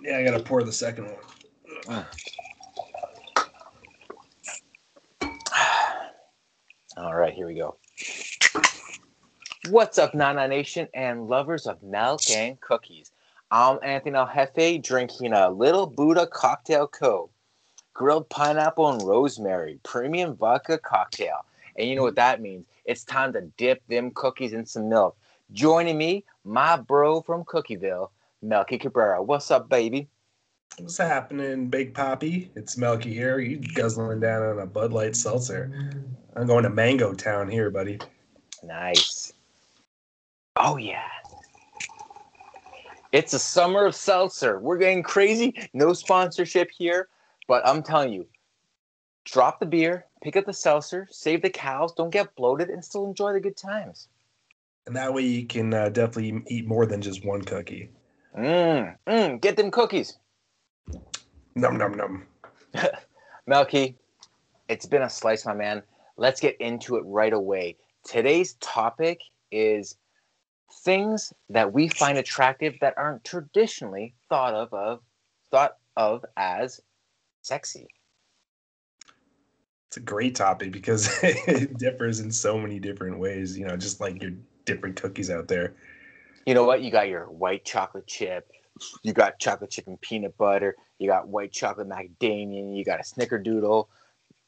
Yeah, I gotta pour the second one. All right, here we go. What's up, Nana Nation and lovers of milk and cookies? I'm Anthony El Jefe drinking a Little Buddha Cocktail Co. Grilled pineapple and rosemary premium vodka cocktail. And you know what that means? It's time to dip them cookies in some milk. Joining me, my bro from Cookieville, Melky Cabrera. What's up, baby? What's happening, Big Poppy? It's Melky here. You guzzling down on a Bud Light seltzer. I'm going to Mango Town here, buddy. Nice. Oh, yeah. It's a summer of seltzer. We're getting crazy. No sponsorship here, but I'm telling you, drop the beer, pick up the seltzer, save the cows, don't get bloated, and still enjoy the good times. And that way you can uh, definitely eat more than just one cookie. Mmm, mmm, get them cookies. Num num num. Melky, it's been a slice, my man. Let's get into it right away. Today's topic is things that we find attractive that aren't traditionally thought of, of thought of as sexy. It's a great topic because it differs in so many different ways, you know, just like your different cookies out there. You know what? You got your white chocolate chip, you got chocolate chip and peanut butter, you got white chocolate macadamia, you got a snickerdoodle,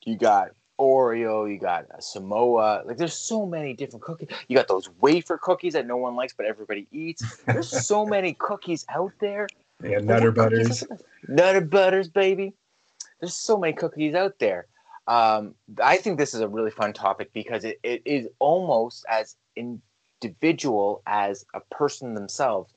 you got Oreo, you got a Samoa. Like there's so many different cookies. You got those wafer cookies that no one likes but everybody eats. There's so many cookies out there. Yeah, Nutter Butters. Nutter Butters, baby. There's so many cookies out there. Um, I think this is a really fun topic because it, it is almost as individual as a person themselves.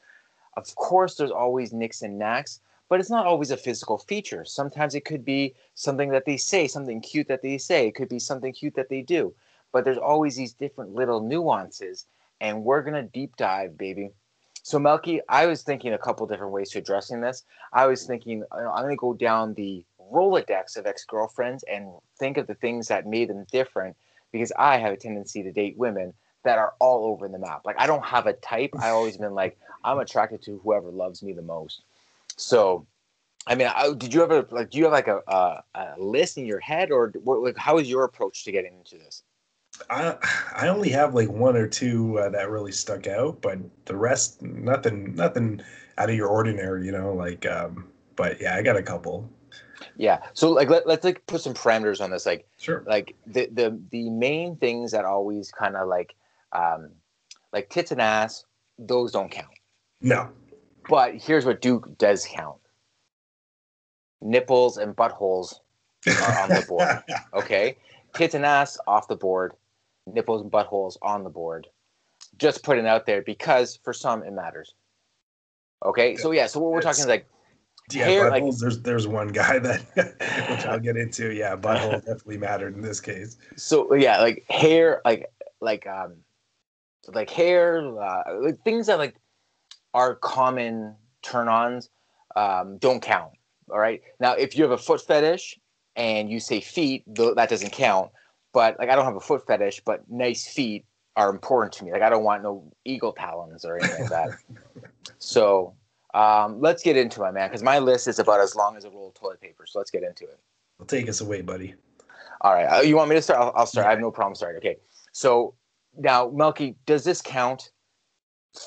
Of course, there's always nicks and knacks, but it's not always a physical feature. Sometimes it could be something that they say, something cute that they say. It could be something cute that they do. But there's always these different little nuances, and we're gonna deep dive, baby. So, Melky, I was thinking a couple different ways to addressing this. I was thinking I'm gonna go down the Rolodex of ex girlfriends and think of the things that made them different, because I have a tendency to date women that are all over the map. Like I don't have a type. I always been like I'm attracted to whoever loves me the most. So, I mean, I, did you ever like? Do you have like a, a, a list in your head, or what, like, how is your approach to getting into this? I I only have like one or two uh, that really stuck out, but the rest nothing nothing out of your ordinary, you know. Like, um, but yeah, I got a couple. Yeah. So like let, let's like put some parameters on this. Like sure. Like the the the main things that always kind of like um like tits and ass, those don't count. No. But here's what Duke does count. Nipples and buttholes are on the board. Okay. Tits and ass off the board. Nipples and buttholes on the board. Just putting out there because for some it matters. Okay. So yeah, so what we're It's- talking is like Yeah, hair, buttholes. like- there's there's one guy that which I'll get into. Yeah, butthole definitely mattered in this case. so yeah like hair like like um like hair uh, like things that like are common turn-ons um don't count all right now if you have a foot fetish and you say feet th- that doesn't count but like i don't have a foot fetish but nice feet are important to me like i don't want no eagle talons or anything like that so um let's get into it man because my list is about as long as a roll of toilet paper so let's get into it Well, take us away, buddy. all right. Uh, you want me to start? I'll, I'll start. I have no problem starting. Okay. So now, Melky, does this count?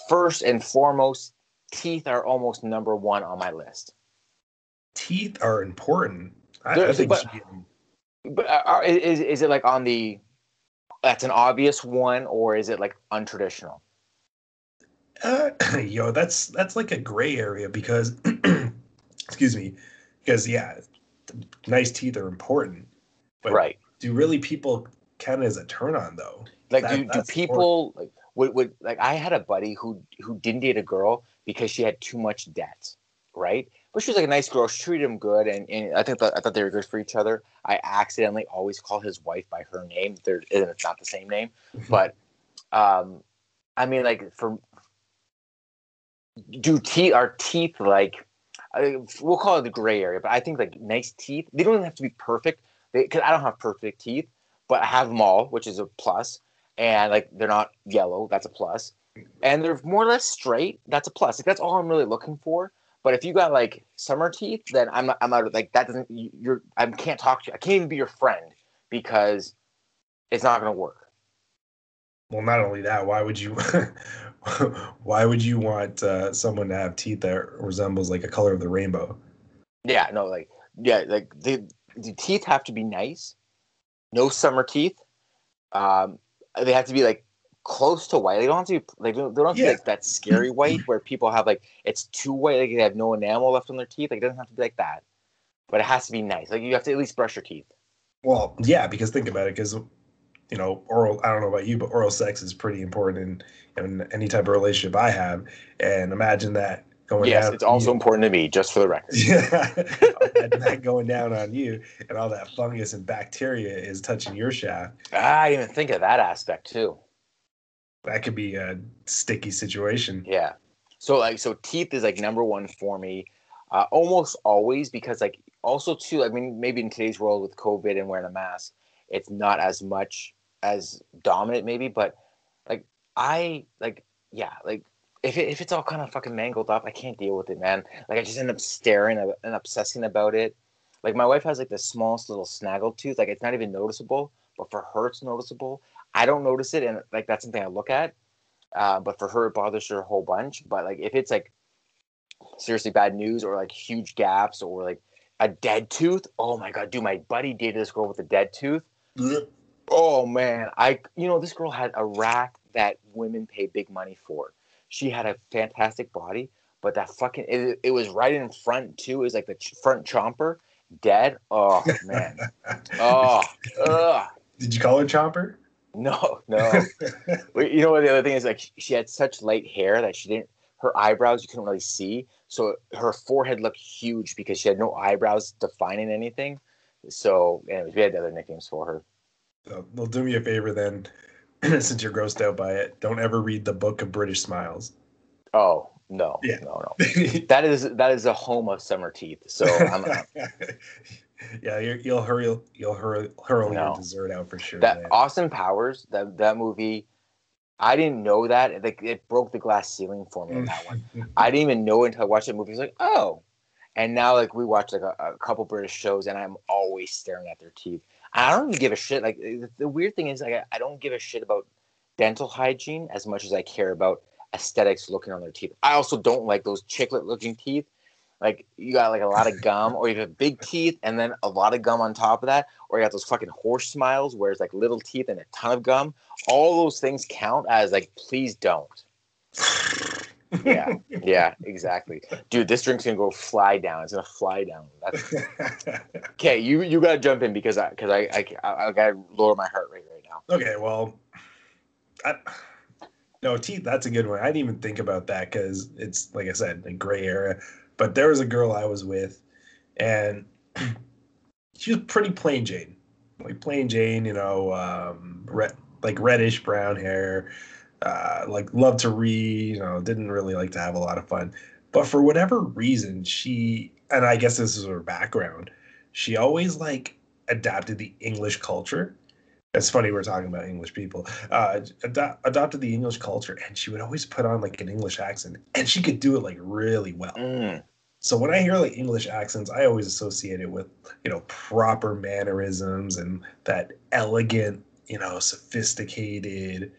First and foremost, teeth are almost number one on my list. Teeth are important. I, There- I think but- But uh, are, is, is it like on the, that's an obvious one, or is it like untraditional? Uh, yo, that's that's like a gray area because, excuse me, because yeah, nice teeth are important. But right. do really people it as a turn on though? Like, That- do, do people like would, would like? I had a buddy who who didn't date a girl because she had too much debt, right? But she was like a nice girl. She treated him good, and, and I think that, I thought they were good for each other. I accidentally always call his wife by her name. There, and it's not the same name, but um, I mean, like for do teeth are teeth like uh, we'll call it the gray area, but I think like nice teeth. They don't even have to be perfect because I don't have perfect teeth, but I have them all, which is a plus. And like they're not yellow, that's a plus. And they're more or less straight, that's a plus. Like that's all I'm really looking for. But if you got like summer teeth, then I'm not, I'm out. of Like that doesn't. You're I can't talk to you. I can't even be your friend because it's not going to work. Well, not only that, why would you? why would you want uh, someone to have teeth that resembles like a color of the rainbow? Yeah, no, like yeah, like the the teeth have to be nice. No summer teeth. Um, they have to be like close to white. They don't have to be like they don't, have to be like that scary white where people have like it's too white, like they have no enamel left on their teeth. Like it doesn't have to be like that, but it has to be nice. Like you have to at least brush your teeth. Well, yeah, because think about it, because you know, oral. I don't know about you, but oral sex is pretty important in, in any type of relationship I have. And imagine that going yes, it's also you. important to me, just for the record. Yeah, that going down on you, and all that fungus and bacteria is touching your shaft. I didn't even think of that aspect too. That could be a sticky situation. Yeah. So like, so teeth is like number one for me, uh, almost always because like also too. I mean, maybe in today's world with COVID and wearing a mask, it's not as much as dominant maybe, but like I like yeah like if, it, if it's all kind of fucking mangled up, I can't deal with it, man. Like I just end up staring and obsessing about it. Like my wife has like the smallest little snaggle tooth, like it's not even noticeable, but for her it's noticeable. I don't notice it, and like that's something I look at. Uh, but for her, it bothers her a whole bunch. But like if it's like seriously bad news or like huge gaps or like a dead tooth, oh my god, dude, my buddy dated this girl with a dead tooth. Oh man, I you know this girl had a rack that women pay big money for. She had a fantastic body, but that fucking it, it was right in front too. It was like the ch- front chomper dead. Oh man. oh. Ugh. Did you call her chomper? No, no. you know what the other thing is like she had such light hair that she didn't her eyebrows you couldn't really see. So her forehead looked huge because she had no eyebrows defining anything. So, anyways, we had other nicknames for her. So, well, do me a favor then, since you're grossed out by it. Don't ever read the Book of British Smiles. Oh no, yeah. no, no. that is that is a home of summer teeth. So I'm. yeah, you will hurl you'll hurl, hurl no. your dessert out for sure. That man. Austin Powers, that that movie, I didn't know that. It, like it broke the glass ceiling for me on that one. I didn't even know until I watched the movie. I was like, oh, and now like we watch like a, a, couple British shows, and I'm always staring at their teeth. I don't even give a shit. Like the, the weird thing is, like I, I don't give a shit about dental hygiene as much as I care about aesthetics looking on their teeth. I also don't like those chiclet looking teeth. Like you got like a lot of gum, or you have big teeth and then a lot of gum on top of that, or you got those fucking horse smiles where it's like little teeth and a ton of gum. All those things count as like, please don't yeah, yeah, exactly, dude. This drink's gonna go fly down. It's gonna fly down. okay. You you gotta jump in because I because I, I I gotta lower my heart rate right now. Okay, well, I, no teeth. That's a good one. I didn't even think about that because it's like I said, a gray area. But there was a girl I was with, and she was pretty plain Jane, like plain Jane. You know, um, red, like reddish brown hair uh, like loved to read, you know, didn't really like to have a lot of fun. But for whatever reason, she and I guess this is her background, she always like adapted the English culture. It's funny we're talking about English people. Uh, ad- adopted the English culture, and she would always put on like an English accent, and she could do it like really well. Mm. So when I hear like English accents, I always associate it with you know proper mannerisms and that elegant, you know, sophisticated,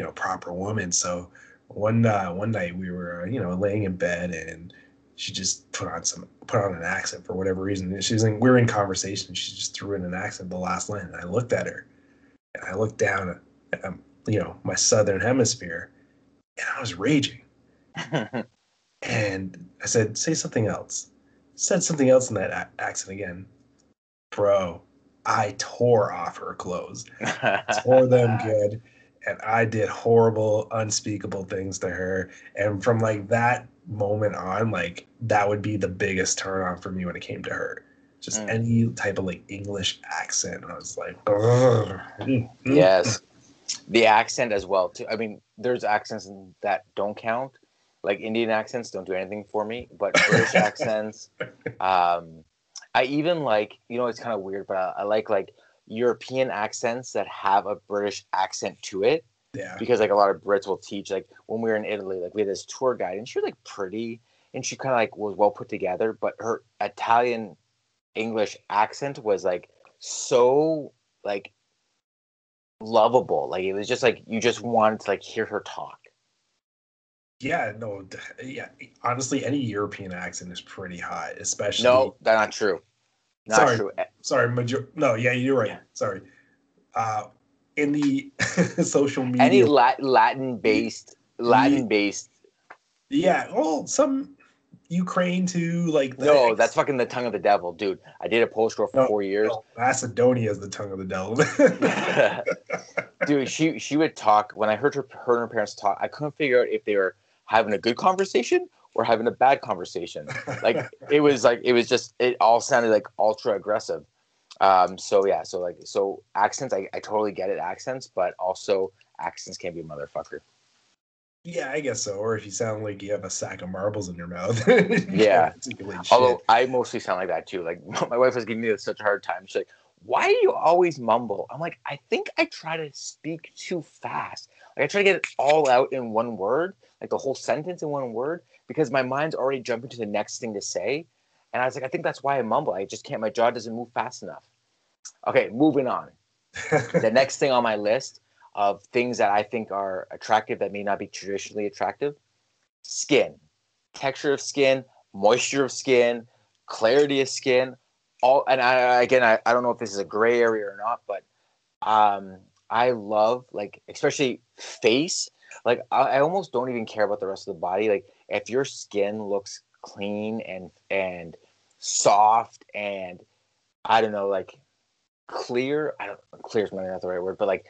you know proper woman. So one uh, one night we were you know laying in bed and she just put on some put on an accent for whatever reason. And she's in we are in conversation. She just threw in an accent the last line, and I looked at her, and I looked down at um, you know my southern hemisphere, and I was raging. and I said, "Say something else." Said something else in that a- accent again, bro. I tore off her clothes, tore them good and I did horrible, unspeakable things to her. And from like that moment on, like that would be the biggest turn on for me when it came to her. Just mm. any type of like English accent. I was like, yes, the accent as well too. I mean, there's accents that don't count. Like Indian accents don't do anything for me, but British accents. Um, I even like, you know, it's kind of weird, but I, I like like European accents that have a British accent to it. Yeah. Because like a lot of Brits will teach, like when we were in Italy, like we had this tour guide and she was like pretty and she kind of like was well put together, but her Italian English accent was like so like lovable. Like it was just like you just wanted to like hear her talk. Yeah, no, yeah. Honestly, any European accent is pretty hot, especially. No, that's not true. Not sorry, true. sorry. Major- no, yeah, you're right. Sorry. Uh, in the social media, any Lat- Latin based, Latin based. Yeah, well, some Ukraine too, like no, that's fucking the tongue of the devil, dude. I did a Polish girl for no, four years. No, Macedonia is the tongue of the devil. dude, she she would talk when I heard her her and her parents talk. I couldn't figure out if they were having a good conversation or having a bad conversation. Like it was like it was just it all sounded like ultra aggressive. Um, so yeah, so like so accents, I, I totally get it, accents, but also accents can be a motherfucker. Yeah, I guess so. Or if you sound like you have a sack of marbles in your mouth. yeah. Although I mostly sound like that too. Like my wife was giving me such a hard time. She's like, "Why do you always mumble?" I'm like, "I think I try to speak too fast. Like I try to get it all out in one word, like the whole sentence in one word, because my mind's already jumping to the next thing to say." And I was like, I think that's why I mumble. I just can't. My jaw doesn't move fast enough. Okay, moving on. the next thing on my list of things that I think are attractive that may not be traditionally attractive skin, texture of skin, moisture of skin, clarity of skin. All and I again I, I don't know if this is a gray area or not, but um I love like especially face. Like I, I almost don't even care about the rest of the body. Like if your skin looks clean and and soft and I don't know like clear. I don't clear is maybe not the right word, but like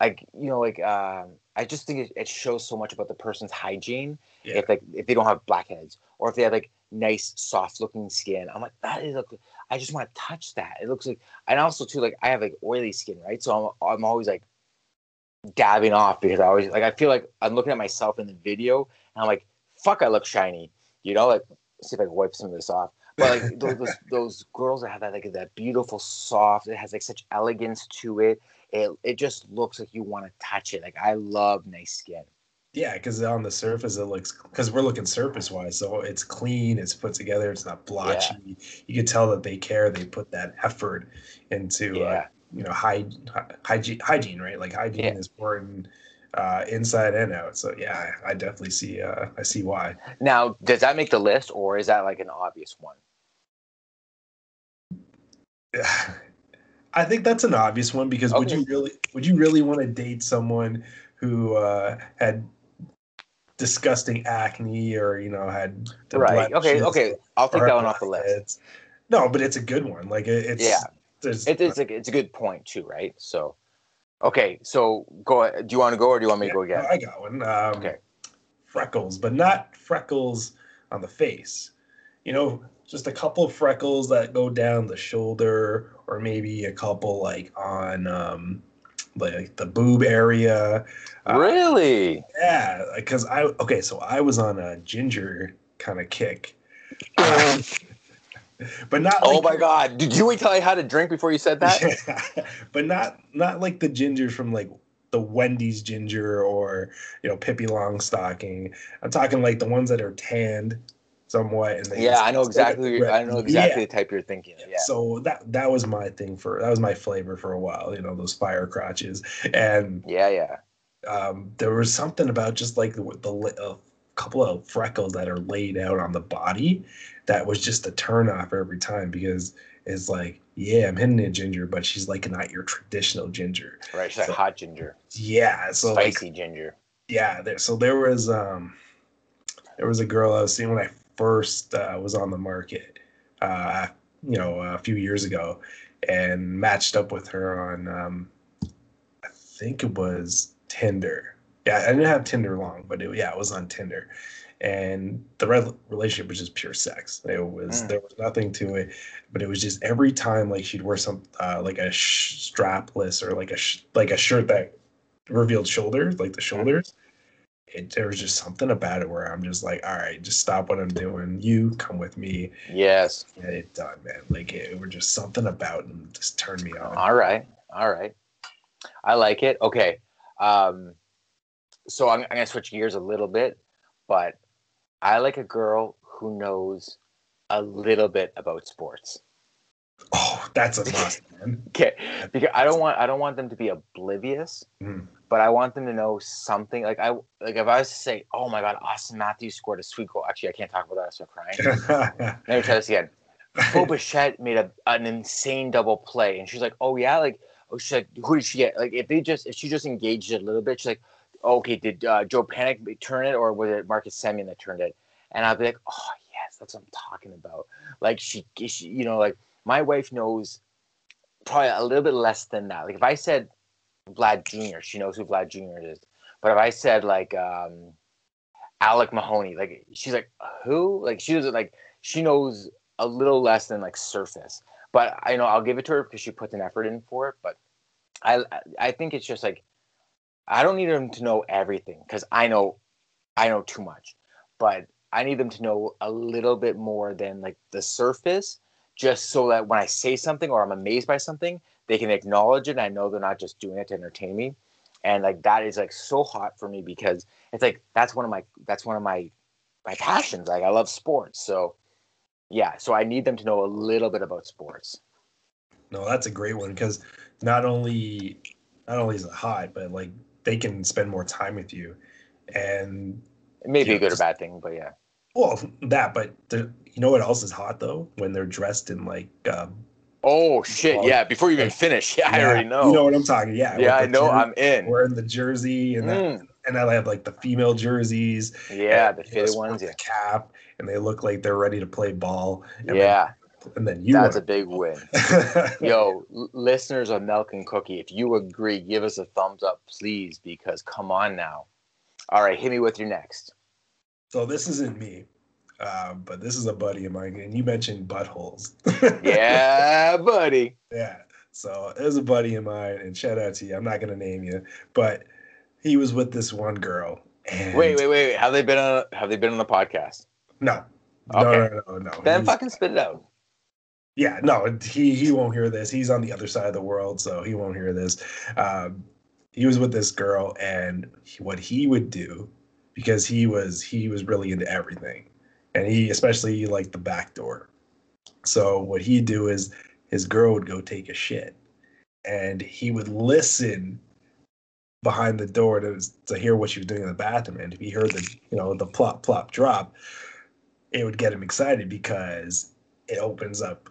like you know like um, I just think it, it, shows so much about the person's hygiene yeah. if like if they don't have blackheads or if they have like nice soft looking skin. I'm like that is look. I just want to touch that. It looks like and also too like I have like oily skin, right? So I'm I'm always like dabbing off because I always like I feel like I'm looking at myself in the video and I'm like fuck I look shiny, you know like see if I can wipe some of this off. But like those, those, those girls that have that like that beautiful soft, it has like such elegance to it it it just looks like you want to touch it. Like I love nice skin. Yeah, because on the surface it looks because we're looking surface wise, so it's clean, it's put together, it's not blotchy. Yeah. You can tell that they care, they put that effort into uh, yeah. uh, you know hygiene, hygiene, hygiene, right? Like hygiene yeah. is important uh, inside and out. So yeah, I, I definitely see uh, I see why. Now, does that make the list, or is that like an obvious one? I think that's an obvious one because okay. would you really would you really want to date someone who uh, had disgusting acne or you know had right okay okay I'll take that one off the list. No, but it's a good one. Like it, it's yeah, it, it's a it's a good point too, right? So okay, so go. Do you want to go or do you want me yeah, to go again? I got one. Um, okay, freckles, but not freckles on the face. You know, just a couple of freckles that go down the shoulder or maybe a couple like on um like the boob area uh, really yeah because i okay so i was on a ginger kind of kick but not oh my god did you wait till i had a drink before you said that yeah, but not not like the ginger from like the Wendy's ginger or you know Pippi Longstocking. I'm talking like the ones that are tanned somewhat. And yeah, I know exactly. I know exactly yeah. the type you're thinking. Of, yeah. So that that was my thing for that was my flavor for a while. You know those fire crotches and yeah, yeah. Um, there was something about just like the, the a couple of freckles that are laid out on the body that was just a turn off every time because it's like yeah I'm hitting a ginger but she's like not your traditional ginger. Right she's so, like hot ginger. Yeah so spicy like, ginger. yeah there so there was um there was a girl I was seeing when I first uh, was on the market, uh, you know, a few years ago, and matched up with her on, um, I think it was Tinder. Yeah, I didn't have Tinder long, but it, yeah, it was on Tinder, and the re- relationship was just pure sex. It was mm. there was nothing to it, but it was just every time like she'd wear some uh, like a sh- strapless or like a sh- like a shirt that revealed shoulders, like the shoulders. Mm it, there was just something about it where I'm just like, all right, just stop what I'm doing. You come with me. Yes. Get it done, man. Like it, it was just something about it just turned me on. All right. All right. I like it. Okay. Um, so I'm, I'm gonna switch gears a little bit, but I like a girl who knows a little bit about sports. Oh, that's a must, man. Okay, because I don't want I don't want them to be oblivious, Mm. but I want them to know something. Like I like if I was to say, "Oh my God, Auston Matthews scored a sweet goal." Actually, I can't talk about that. I start crying. Let me try this again. Bo Bichette made a, an insane double play, and she's like, "Oh yeah, like oh she's like, who did she get? Like if they just if she just engaged it a little bit, she's like, okay, did uh, Joe Panik turn it, or was it Marcus Semien that turned it?" And I'd be like, "Oh yes, that's what I'm talking about." Like she, she you know, like my wife knows probably a little bit less than that. Like if I said Vlad Jr., she knows who Vlad Jr. is. But if I said like um, Alek Manoah, like she's like who? Like she doesn't like she knows a little less than like surface. But I know I'll give it to her because she puts an effort in for it. But I I think it's just like I don't need them to know everything because I know I know too much. But I need them to know a little bit more than like the surface, just so that when I say something or I'm amazed by something, they can acknowledge it. And I know they're not just doing it to entertain me. And like that is like so hot for me because it's like that's one of my that's one of my my passions. Like I love sports. So yeah, so I need them to know a little bit about sports. no, that's a great one because not only not only is it hot, but like they can spend more time with you, and It may be Yeah, a good or bad thing, but yeah. well, that. But the, you know what else is hot though? When they're dressed in like. Um, Oh shit! Well, Yeah, before you even like- finish, yeah, I already know. You know what I'm talking? Yeah. yeah, I know. jer- I'm in. wearing the jersey and that, Mm, and I have like the female jerseys. yeah, and, the know, fitted sport ones. the Yeah, cap, and they look like they're ready to play ball. Yeah, Then, and then you. that's a big win. Yo, l- listeners of Milk and Cookie, if you agree, give us a thumbs up, please, because come on now. All right, hit me with your next. So this isn't me, uh, but this is a buddy of mine, and you mentioned buttholes. Yeah, buddy. yeah. So it was a buddy of mine, and shout out to you. I'm not gonna name you, but he was with this one girl. And Wait, wait, wait, wait. Have they been on? Have they been on the podcast? No. No, Okay. no, no, no. Then He's- fucking spit it out. Yeah, no, he he won't hear this. He's on the other side of the world, so he won't hear this. Um, he was with this girl, and he, what he would do, because he was he was really into everything, and he especially liked the back door. So what he'd do is his girl would go take a shit, and he would listen behind the door to to hear what she was doing in the bathroom, and if he heard the you know the plop plop drop, it would get him excited because it opens up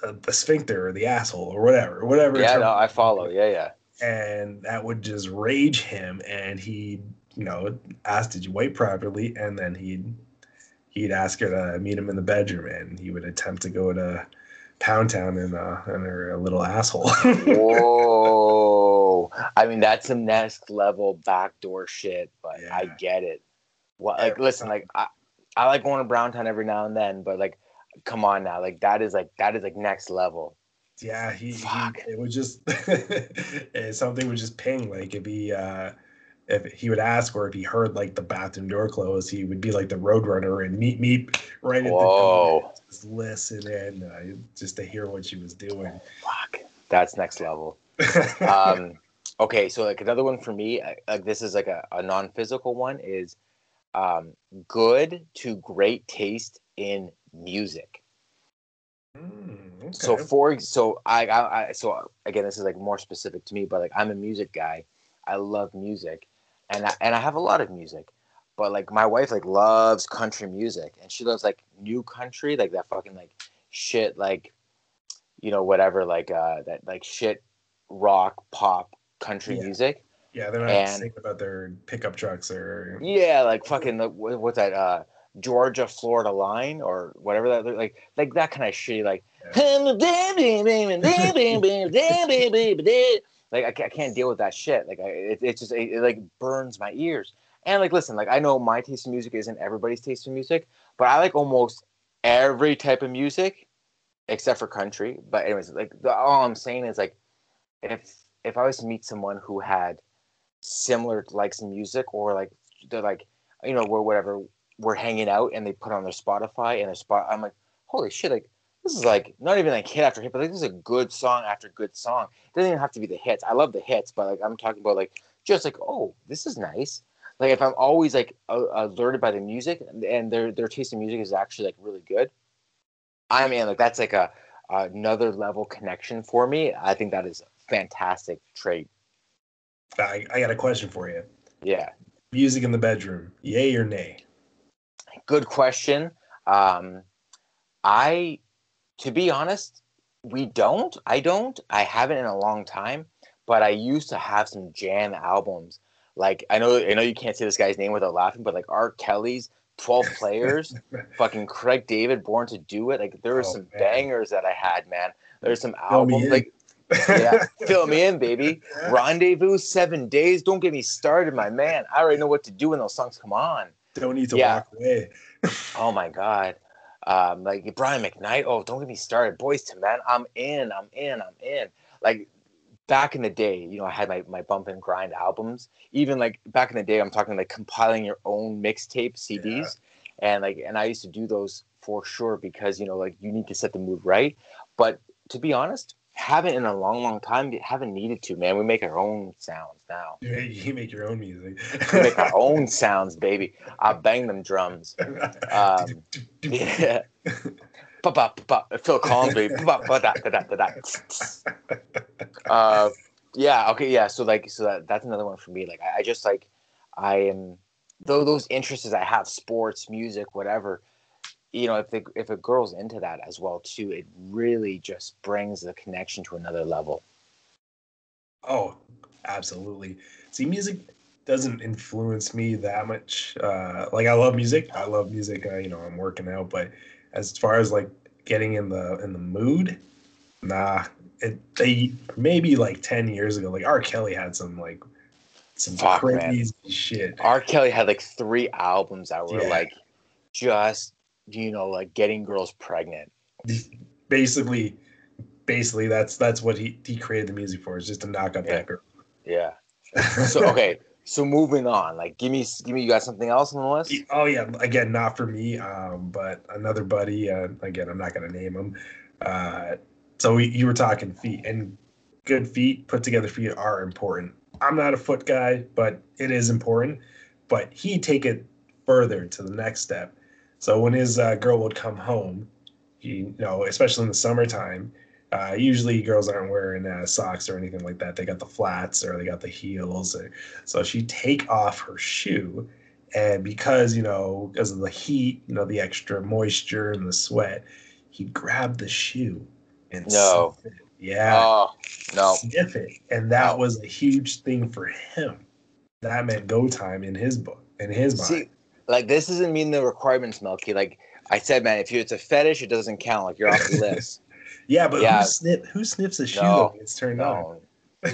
the, the sphincter or the asshole or whatever, whatever. Yeah, no, I follow. Yeah, yeah. And that would just rage him, and he, you know, asked, "Did you wait properly?" And then he'd he'd ask her to meet him in the bedroom, and he would attempt to go to Pound Town and uh, and her a little asshole. Whoa. I mean, that's some next level backdoor shit, but I get it. Well, like, Every listen, time. like, I, I like going to Browntown every now and then, but like, come on now, like, that is like, that is like next level. yeah, he, he Fuck. it would just something would just ping like if he uh if he would ask or if he heard like the bathroom door close, he would be like the roadrunner and meet meet right at the door. Whoa. Just listen in uh, just to hear what she was doing. Fuck. That's next level. um, okay, so like another one for me, like this is like a, a non-physical one is um, good to great taste in music. Mm, okay. So for so I, I, I so again this is like more specific to me, but like I'm a music guy. I love music, and I, and I have a lot of music, but like my wife like loves country music, and she loves like new country, like that fucking like shit, like you know whatever, like uh that like shit rock pop country Yeah. music. yeah, they're not and- about their pickup trucks or Yeah, like fucking what's that? Uh, Georgia Florida line or whatever that like like that kind of shit. Like like I, I can't deal with that shit. Like I, it, it just it, it like burns my ears. And like listen, like I know my taste in music isn't everybody's taste in music, but I like almost every type of music except for country. But anyways, like the, all I'm saying is like if if I was to meet someone who had similar likes in music or like they're like you know we're whatever we're hanging out and they put on their Spotify and their spot I'm like holy shit like this is like not even like hit after hit but like this is a good song after good song it doesn't even have to be the hits I love the hits but like I'm talking about like just like oh this is nice like if I'm always like alerted by the music and their their taste in music is actually like really good, I mean like that's like a another level connection for me. I think that is a fantastic trait. I, I got a question for you. Yeah. Music in the bedroom, yay or nay? Good question. Um, I, to be honest, we don't. I don't. I haven't in a long time, but I used to have some jam albums. Like I know, I know you can't say this guy's name without laughing, but like R. Kelly's 12 players, fucking Craig David, Born to Do It. Like there were oh, some man. bangers that I had, man. There's some albums like yeah, fill me in, baby. Rendezvous, seven days. Don't get me started, my man. I already know what to do when those songs come on. Don't need to yeah. walk away. oh my god. Um, like Brian McKnight. Oh, don't get me started. Boyz II Men. I'm in. I'm in. I'm in. Like back in the day, you know, I had my, my bump and grind albums. Even like back in the day, I'm talking like compiling your own mixtape CDs. Yeah. And like and I used to do those for sure because you know, like you need to set the mood right. But to be honest, haven't in a long, long time. Haven't needed to, man. We make our own sounds now. You make your own music. we make our own sounds, baby. I bang them drums. Um, yeah. Phil Collins, baby. uh, yeah. Okay. Yeah. So like, so that, that's another one for me. Like, I, I just like, I am though those interests I have, sports, music, whatever you know if the, if a girl's into that as well too it really just brings the connection to another level. Oh absolutely. See music doesn't influence me that much uh like i love music i love music uh, you know i'm working out but as far as like getting in the in the mood nah it they maybe like 10 years ago like r. Kelly had some like some Fuck, crazy man. shit. R. Kelly had like three albums that were yeah. like just you know, like getting girls pregnant. Basically, basically that's that's what he he created the music for is just to knock up yeah. that girl. Yeah. So okay, so moving on, like give me give me you got something else on the list? Oh yeah, again not for me, um, but another buddy. Uh, again, I'm not gonna name him. Uh, so we, you were talking feet, and good feet, put together feet are important. I'm not a foot guy, but it is important. But he take it further to the next step so when his uh, girl would come home, he, you know, especially in the summertime, uh, usually girls aren't wearing uh, socks or anything like that. They got the flats or they got the heels. Or, so she'd take off her shoe, and because you know, because of the heat, you know, the extra moisture and the sweat, he'd grab the shoe and no. sniff it. Yeah. Oh, no. Sniff it, and that was a huge thing for him. That meant go time in his book, in his mind. See, like this doesn't mean the requirements, Milky. Like I said, man, if you, it's a fetish, it doesn't count. Like you're off the list. yeah, but yeah. Who, sniff, who sniffs a shoe no, it's turned no. on?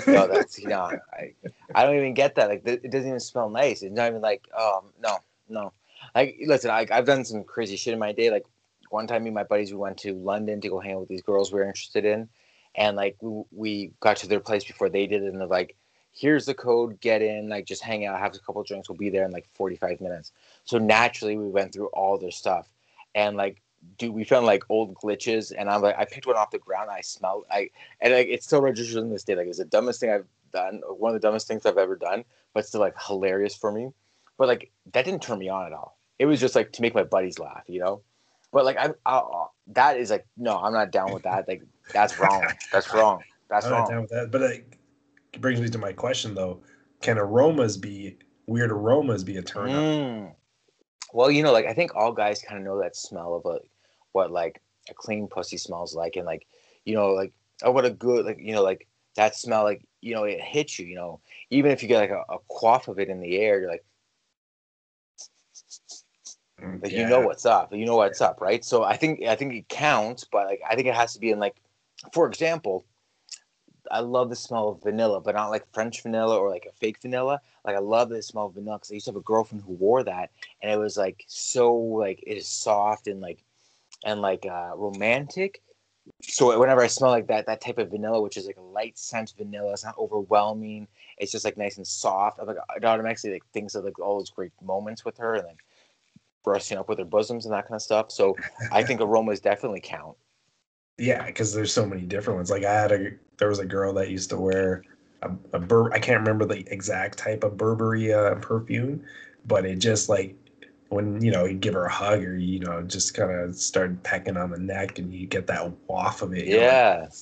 no, that's you know, I, I don't even get that. Like it doesn't even smell nice. It's not even like, oh no, no. Like listen, I, I've done some crazy shit in my day. Like one time, me and my buddies, we went to London to go hang out with these girls we were interested in, and like we, we got to their place before they did, it, and they're like, here's the code, get in, like just hang out, have a couple drinks, we'll be there in like 45 minutes. So naturally we went through all their stuff. And like dude, we found like old glitches and I'm like I picked one off the ground, I smelled I and like it's still registered in this day. Like it's the dumbest thing I've done, one of the dumbest things I've ever done, but still like hilarious for me. But like that didn't turn me on at all. It was just like to make my buddies laugh, you know? But like I'm uh, that is like no, I'm not down with that. Like that's wrong. That's wrong. That's I'm wrong. Not down with that. But like it brings me to my question though: Can aromas be weird aromas be a turn mm. Well, you know, like I think all guys kind of know that smell of like what like a clean pussy smells like, and like you know, like oh, what a good like you know, like that smell, like you know, it hits you. You know, even if you get like a, a quaff of it in the air, you're like, mm, like yeah. you know what's up. You know what's up, right? So I think I think it counts, but like I think it has to be in like, for example, I love the smell of vanilla, but not like French vanilla or like a fake vanilla. Like I love the smell of vanilla because I used to have a girlfriend who wore that, and it was like so like it is soft and like and like uh, romantic. So whenever I smell like that, that type of vanilla, which is like a light scent vanilla, it's not overwhelming. It's just like nice and soft. I'm like it automatically like thinks of like all those great moments with her and like brushing up with her bosoms and that kind of stuff. So I think aromas definitely count. Yeah, because there's so many different ones. Like I had a there was a girl that used to wear a, a Bur- I can't remember the exact type of Burberry uh, perfume, but it just like when you know you give her a hug or you know just kind of start pecking on the neck and you get that waft of it. You're Yeah. Like,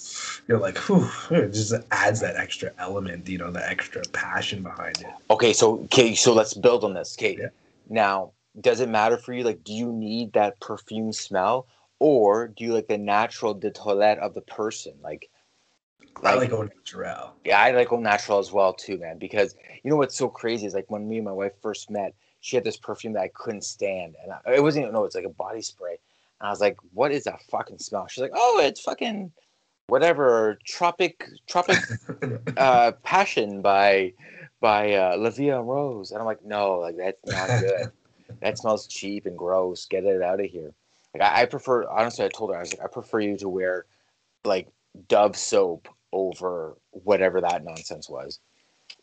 you're like, whew, it just adds that extra element, you know, the extra passion behind it. Okay, so okay, so let's build on this. Okay, Yeah. now does it matter for you? Like, do you need that perfume smell, or do you like the natural de toilette of the person? Like, I like au natural. yeah, I like au natural as well too, man. Because you know what's so crazy is like when me and my wife first met, she had this perfume that I couldn't stand, and I, it wasn't even no, it's like a body spray, and I was like, "What is that fucking smell?" She's like, "Oh, it's fucking whatever, tropic, tropic uh, passion by by uh, Lavia Rose," and I'm like, "No, like that's not good. that smells cheap and gross. Get it out of here." Like I, I prefer, honestly, I told her I was like, I prefer you to wear like Dove soap over whatever that nonsense was.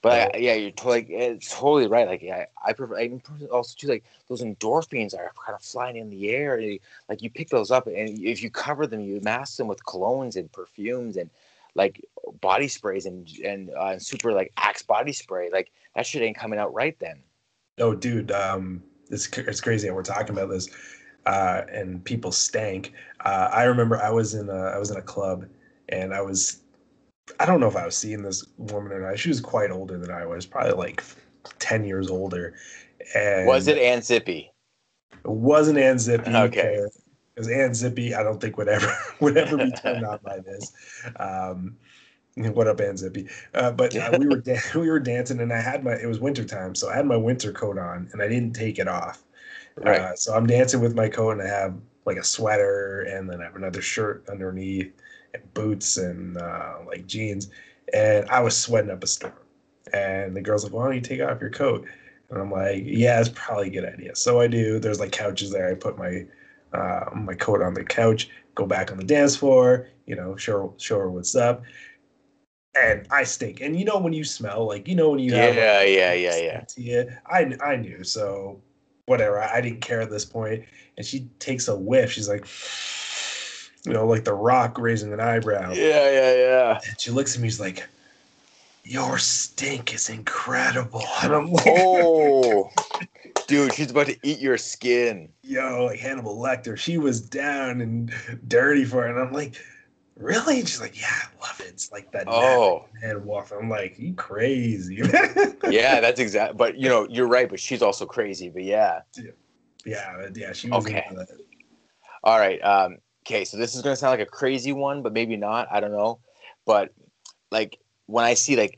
But yeah, you're totally it's totally right. Like yeah, I prefer. I also too like those endorphins are kind of flying in the air. And like you pick those up, and if you cover them, you mask them with colognes and perfumes and like body sprays and and uh, super like Axe body spray. Like that shit ain't coming out right then. Oh, dude, um, it's it's crazy that we're talking about this, uh, and people stank. Uh, I remember I was in a I was in a club, and I was, I don't know if I was seeing this woman or not. She was quite older than I was, probably like ten years older. And Was it Ann Zippy? It wasn't Ann Zippy. Okay. It was Ann Zippy. I don't think would ever would ever be turned on by this. Um, what up, Ann Zippy? Uh, but uh, we were dan- we were dancing, and I had my it was winter time, so I had my winter coat on, and I didn't take it off. Right. Uh, so I'm dancing with my coat, and I have like a sweater, and then I have another shirt underneath, and boots, and uh, like jeans, and I was sweating up a storm. And the girl's like, "Why don't you take off your coat?" And I'm like, "Yeah, it's probably a good idea." So I do. There's like couches there. I put my uh, my coat on the couch, go back on the dance floor, you know, show show her what's up. And I stink. And you know when you smell, like you know when you have Yeah, yeah, yeah, yeah. to you. I I knew, so whatever. I, I didn't care at this point. And she takes a whiff. She's like, you know, like the rock raising an eyebrow. Yeah, yeah, yeah. And she looks at me. She's like, "Your stink is incredible." And I'm like, Oh, dude, she's about to eat your skin. "Yo, like Hannibal Lecter." She was down and dirty for it, and I'm like, "Really?" And she's like, "Yeah, I love it. It's like that." Oh, man waff. I'm like, "You crazy?" yeah, that's exact. But you know, you're right. But she's also crazy. But yeah. yeah, yeah. She was Okay. All right. Um, okay, so this is gonna sound like a crazy one, but maybe not. I don't know. But like when I see like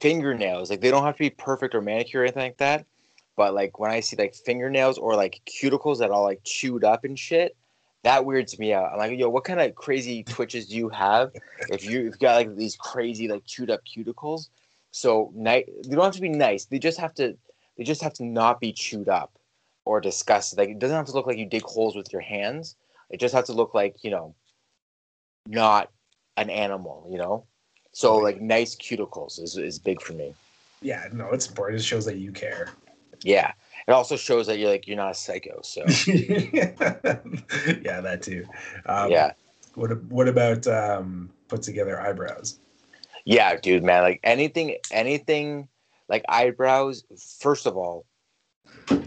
fingernails, like they don't have to be perfect or manicure or anything like that. But like when I see like fingernails or like cuticles that all like chewed up and shit, that weirds me out. I'm like, yo, what kind of crazy twitches do you have if you- you've got like these crazy like chewed up cuticles? So nice. They don't have to be nice. They just have to. They just have to not be chewed up or disgusted. Like it doesn't have to look like you dig holes with your hands. It just has to look like you know, not an animal. You know, so like nice cuticles is is big for me. Yeah, no, it's important. It shows that you care. Yeah, it also shows that you're like you're not a psycho. So yeah, that too. Um, yeah, What What about um, put together eyebrows? yeah, dude, man. Like anything, anything like eyebrows. First of all,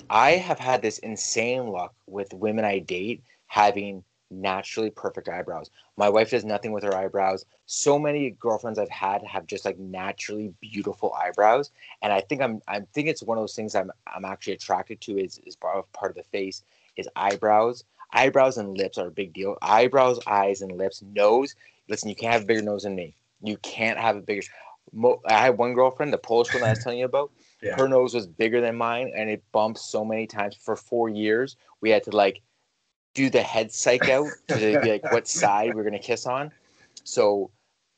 I have had this insane luck with women I date having naturally perfect eyebrows. My wife does nothing with her eyebrows. So many girlfriends I've had have just like naturally beautiful eyebrows, and I think I'm I think it's one of those things I'm I'm actually attracted to is is part of part of the face is eyebrows. Eyebrows and lips are a big deal. Eyebrows, eyes, and lips. Nose. Listen, you can't have a bigger nose than me. You can't have a bigger. Mo- I had one girlfriend, the Polish one I was telling you about. Yeah. Her nose was bigger than mine, and it bumped so many times for four years. We had to like do the head psych out to be like what side we're gonna kiss on. So,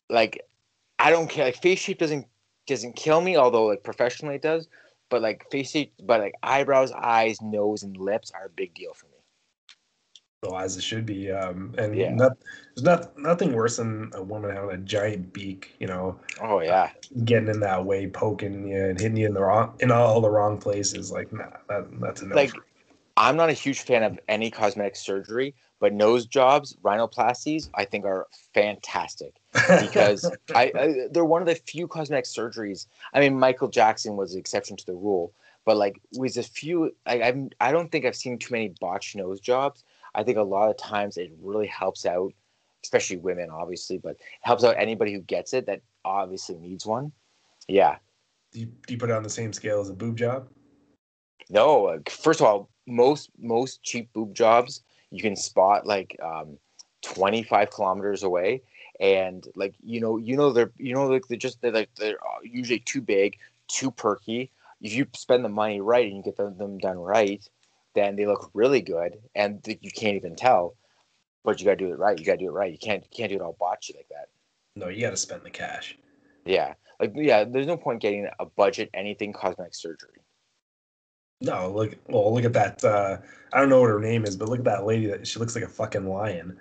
like, I don't care. Like, face shape doesn't doesn't kill me, although like professionally it does. But like face shape, but like eyebrows, eyes, nose, and lips are a big deal for me. Well, as it should be. Um, and Yeah. not, there's not nothing worse than a woman having a giant beak. You know, Oh yeah, getting in that way, poking you and hitting you in the wrong in all the wrong places. Like, nah, that, that's enough. like I'm not a huge fan of any cosmetic surgery, but nose jobs, rhinoplasties, I think are fantastic because I, I, they're one of the few cosmetic surgeries. I mean, Michael Jackson was the exception to the rule, but like with a few, I, I'm I don't think I've seen too many botched nose jobs. I think a lot of times it really helps out, especially women, obviously, but helps out anybody who gets it that obviously needs one. Yeah. Do you, do you put it on the same scale as a boob job? No. uh, First of all, most most cheap boob jobs you can spot like um, 25 kilometers away, and like you know you know they're you know like they're just they're like they're uh, usually too big, too perky. If you spend the money right and you get them, them done right, then they look really good, and you can't even tell. But you gotta do it right. You gotta do it right. You can't you can't do it all botchy like that. No, you got to spend the cash. Yeah, like yeah. There's no point getting a budget anything cosmetic surgery. No, look. Well, look at that. Uh, I don't know what her name is, but look at that lady. That she looks like a fucking lion.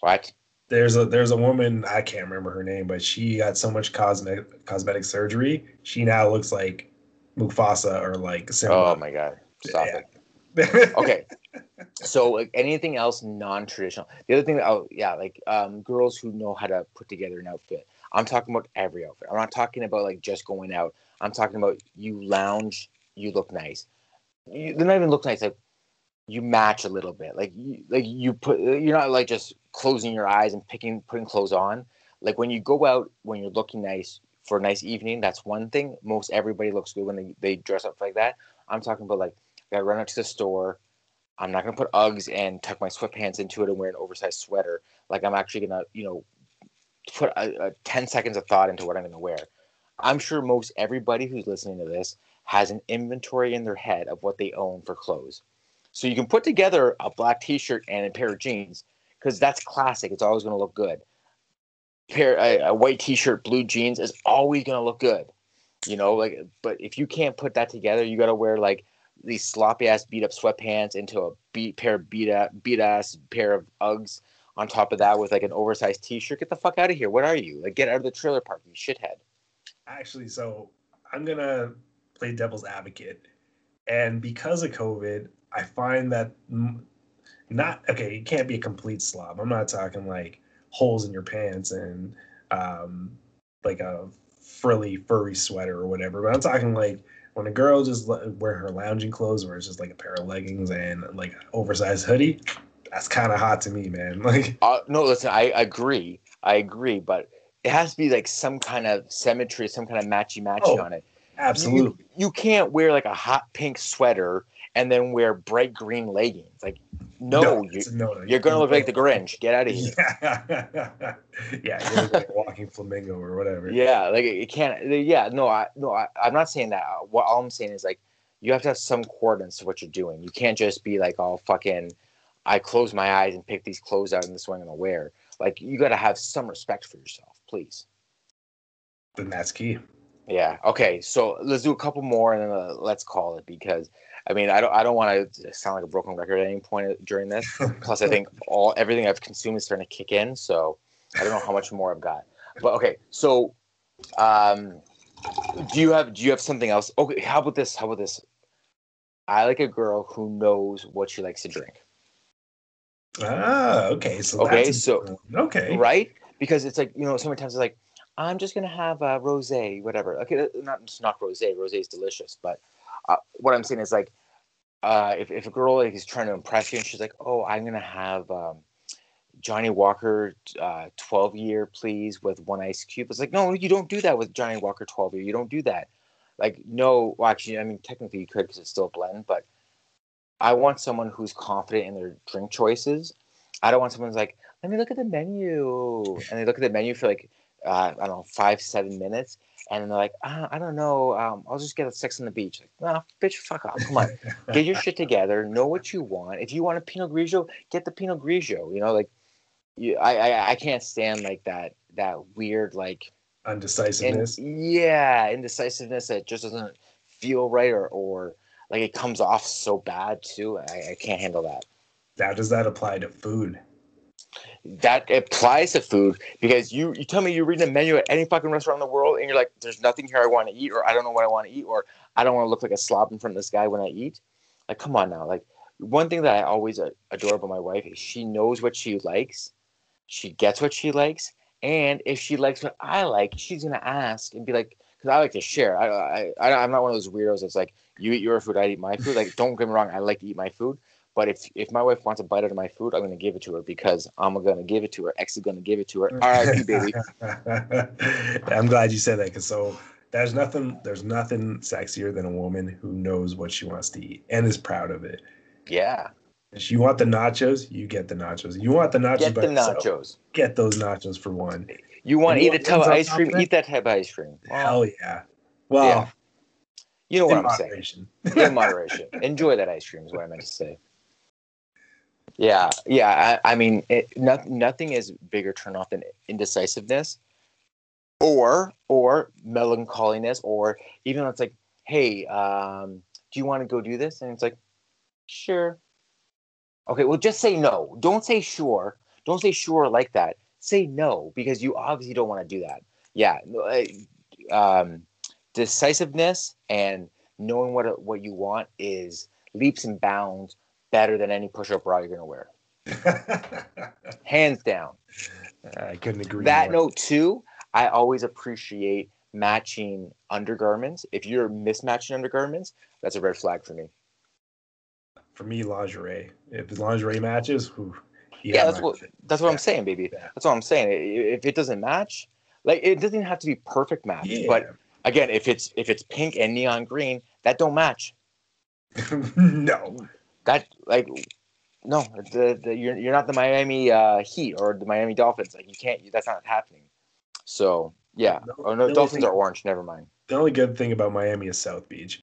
What? There's a there's a woman I can't remember her name, but she got so much cosmetic cosmetic surgery. She now looks like Mufasa or like Oh my god! Stop Yeah. it. Okay. So like anything else non-traditional. The other thing, oh yeah, like um, girls who know how to put together an outfit. I'm talking about every outfit. I'm not talking about like just going out. I'm talking about you lounge, you look nice. You, they're not even look nice. Like you match a little bit. Like you, like you put. You're not like just closing your eyes and picking putting clothes on. Like when you go out when you're looking nice for a nice evening, that's one thing. Most everybody looks good when they, they dress up like that. I'm talking about like I run out to the store. I'm not gonna put Uggs and tuck my sweatpants into it and wear an oversized sweater. Like I'm actually gonna, you know, put a, a 10 seconds of thought into what I'm gonna wear. I'm sure most everybody who's listening to this has an inventory in their head of what they own for clothes. So you can put together a black t-shirt and a pair of jeans because that's classic. It's always gonna look good. Pair a, a white t-shirt, blue jeans is always gonna look good. You know, like but if you can't put that together, you gotta wear like these sloppy ass beat up sweatpants into a beat pair of beat up beat ass pair of Uggs on top of that with like an oversized t-shirt. Get the fuck out of here. What are you? Like get out of the trailer park, you shithead. Actually, so I'm gonna play devil's advocate, and because of COVID, I find that not okay. You can't be a complete slob. I'm not talking like holes in your pants and um, like a frilly furry sweater or whatever. But I'm talking like when a girl just wear her lounging clothes, where it's just like a pair of leggings and like oversized hoodie. That's kind of hot to me, man. Like, Uh, no, listen, I agree. I agree, but it has to be like some kind of symmetry, some kind of matchy matchy Oh, on it. Absolutely. You, you can't wear like a hot pink sweater and then wear bright green leggings. Like, no, you, it's a no, no. you're gonna look like the Grinch. Get out of here. Yeah, yeah, you look like a walking flamingo or whatever. Yeah, like it can't. Yeah, no, I no, I, I'm not saying that. Uh, what all I'm saying is like you have to have some coordinates to what you're doing. You can't just be like all fucking. I close my eyes and pick these clothes out, and this one I'm gonna wear. Like you got to have some respect for yourself, please. Then that's key. Yeah. Okay. So let's do a couple more, and then uh, let's call it because I mean I don't I don't want to sound like a broken record at any point during this. Plus, I think all everything I've consumed is starting to kick in, so I don't know how much more I've got. But okay, so um, do you have do you have something else? Okay, how about this? How about this? I like a girl who knows what she likes to drink, Ah, okay. So Okay, so- okay, right? Because it's like you know, so many times it's like I'm just gonna have a rosé, whatever. Okay, uh, not it's not rosé. Rosé is delicious, but uh, what I'm saying is like, uh, if if a girl like, is trying to impress you and she's like, oh, I'm gonna have um, Johnnie Walker uh, 12 year, please, with one ice cube. It's like, no, you don't do that with Johnnie Walker 12 year. You don't do that. Like, no, well, actually, I mean, technically you could because it's still a blend, but I want someone who's confident in their drink choices. I don't want someone who's like, let me look at the menu. And they look at the menu for like, uh, I don't know, five, seven minutes. And they're like, ah, I don't know. Um, I'll just get a sex on the beach. Like, nah, bitch, fuck off. Come on. get your shit together. Know what you want. If you want a Pinot Grigio, get the Pinot Grigio. You know, like, you, I, I, I can't stand like that, that weird, like, and undecisiveness. yeah, indecisiveness that just doesn't feel right or, or like it comes off so bad too. I, I can't handle that. Now, does that apply to food? That applies to food because you, you tell me you're reading a menu at any fucking restaurant in the world and you're like, there's nothing here I want to eat, or I don't know what I want to eat, or I don't want to look like a slob in front of this guy when I eat. Like, come on now. Like, one thing that I always uh, adore about my wife is she knows what she likes, she gets what she likes, and if she likes what I like, she's gonna ask and be like, because I like to share. I, I I'm not one of those weirdos that's like you eat your food, I eat my food. Like, don't get me wrong, I like to eat my food. But if if my wife wants a bite out of my food, I'm gonna give it to her because I'm gonna give it to her. X is gonna give it to her. R.I.P. baby. I'm glad you said that because so there's nothing there's nothing sexier than a woman who knows what she wants to eat and is proud of it. Yeah. If you want the nachos, you get the nachos. You want the nachos, get the nachos. Get those nachos for one. You want to eat a tub of ice cream? Eat that type of ice cream. Hell yeah. Well, yeah. you know what I'm moderation. saying. In moderation. Enjoy that ice cream is what I meant to say. Yeah, yeah. I, I mean, it, not, nothing is bigger turn off than indecisiveness, or or melancholiness, or even it's like, hey, um, do you want to go do this? And it's like, sure. Okay, well, just say no. Don't say sure. Don't say sure like that. Say no because you obviously don't want to do that. Yeah, um, decisiveness and knowing what what you want is leaps and bounds better than any push-up bra you're gonna wear. Hands down. I couldn't agree. That more. note too, I always appreciate matching undergarments. If you're mismatching undergarments, that's a red flag for me. For me, lingerie. If lingerie matches, whew, yeah, that's what that's what yeah. I'm saying, baby. Yeah. That's what I'm saying. If it doesn't match, like it doesn't have to be perfect match, yeah. but again, if it's if it's pink and neon green, that don't match. no, that like no, the, the, you're you're not the Miami uh, Heat or the Miami Dolphins. Like you can't. That's not happening. So yeah. Oh no, Dolphins thing, are orange. Never mind. The only good thing about Miami is South Beach.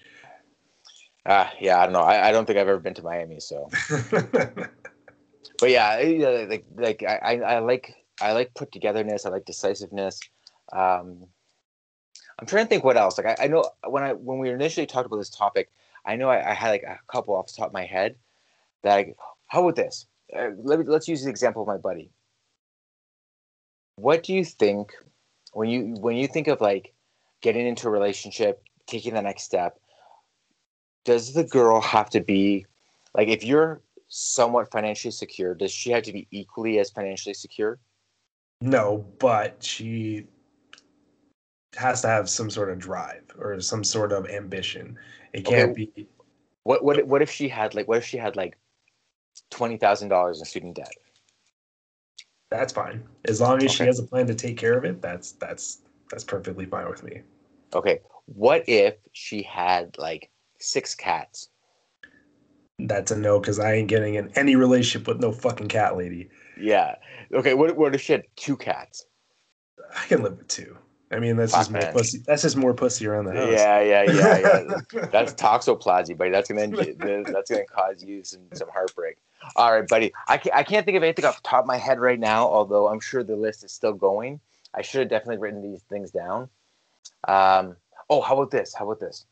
Uh, yeah, I don't know. I, I don't think I've ever been to Miami, so. but yeah, like like I, I like I like put togetherness. I like decisiveness. Um, I'm trying to think what else. Like I, I know when I when we initially talked about this topic, I know I, I, had like a couple off the top of my head that I, how about this? Uh, let me, let's use the example of my buddy. What do you think when you when you think of like getting into a relationship, taking the next step? Does the girl have to be like if you're somewhat financially secure, does she have to be equally as financially secure? No, but she has to have some sort of drive or some sort of ambition. It can't okay. be. What what what if she had like what if she had like twenty thousand dollars in student debt? That's fine as long as okay. she has a plan to take care of it. That's that's that's perfectly fine with me. Okay. What if she had like six cats? That's a no because I ain't getting in any relationship with no fucking cat lady. Yeah. Okay. What what if she had two cats? I can live with two. I mean, that's Fuck, just more man. pussy. That's just more pussy around the house. Yeah, yeah, yeah, yeah. that's toxoplasmy, buddy. That's gonna that's gonna cause you some some heartbreak. All right, buddy. I can't, I can't think of anything off the top of my head right now. Although I'm sure the list is still going. I should have definitely written these things down. Um. Oh, how about this? How about this?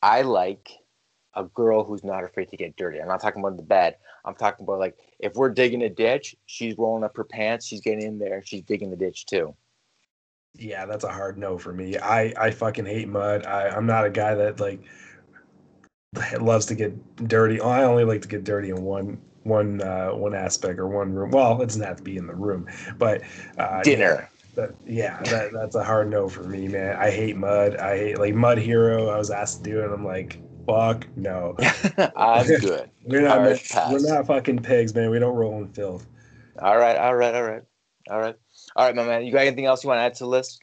I like a girl who's not afraid to get dirty. I'm not talking about the bed. I'm talking about like if we're digging a ditch, she's rolling up her pants, she's getting in there, she's digging the ditch too yeah, that's a hard no for me. I I fucking hate mud. I I'm not a guy that like loves to get dirty. I only like to get dirty in one one uh, one aspect or one room. Well, it doesn't have to be in the room, but uh, dinner. Yeah, that, yeah, that, that's a hard no for me, man. I hate mud. I hate like Mud Hero. I was asked to do it. I'm like, fuck no. I'm good. we're not we're not fucking pigs, man. We don't roll in filth. All right, all right, all right, all right. All right, my man. You got anything else you want to add to the list?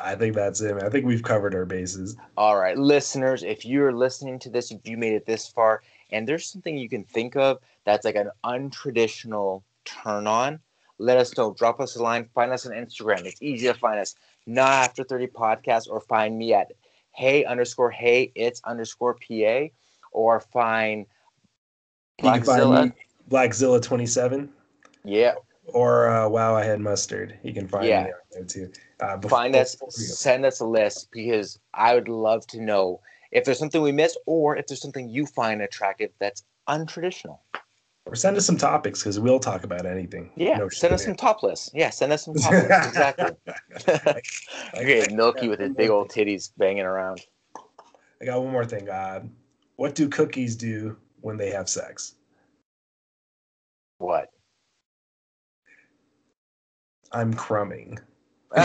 I think that's it, man. I think we've covered our bases. All right, listeners, if you're listening to this, if you made it this far, and there's something you can think of that's like an untraditional turn on, let us know. Drop us a line. Find us on Instagram. It's easy to find us. Not after 30 podcast, or find me at hey underscore hey it's underscore pa, or find Blackzilla. Blackzilla 27. Yeah, or uh, wow, I had mustard. You can find yeah. me there too. Uh, before, find us, send us a list because I would love to know if there's something we missed or if there's something you find attractive that's untraditional. Or send us some topics because we'll talk about anything. Yeah, no send us some top lists. Yeah, send us some top lists. Exactly. okay, Milky with his big old titties banging around. I got one more thing. Uh, What do cookies do when they have sex? What? I'm crumbing.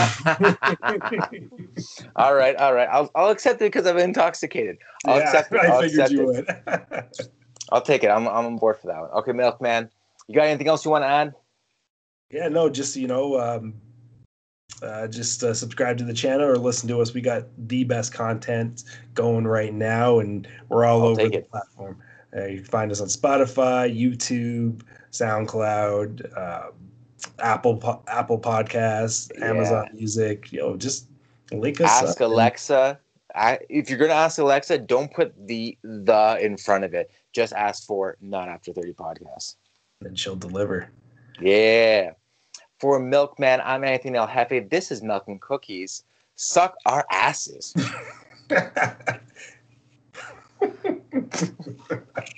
all right, all right. I'll I'll accept it because I'm intoxicated. I'll yeah, accept it. I'll I figured accept you it. would. I'll take it. I'm I'm on board for that one. Okay, Milkman. You got anything else you want to add? yeah, no, just you know, um, uh, just uh, subscribe to the channel or listen to us. We got the best content going right now, and we're all I'll over the it. platform. Uh, you can find us on Spotify, YouTube, SoundCloud, uh, Apple Apple Podcasts, Yeah. Amazon Music. You know, just link us. Ask up Alexa. I, if you're gonna ask Alexa, don't put the the in front of it. Just ask for not after 30 podcasts. and she'll deliver. Yeah. For Milkman, I'm Anthony El Jefe. This is Milk and Cookies. Suck our asses.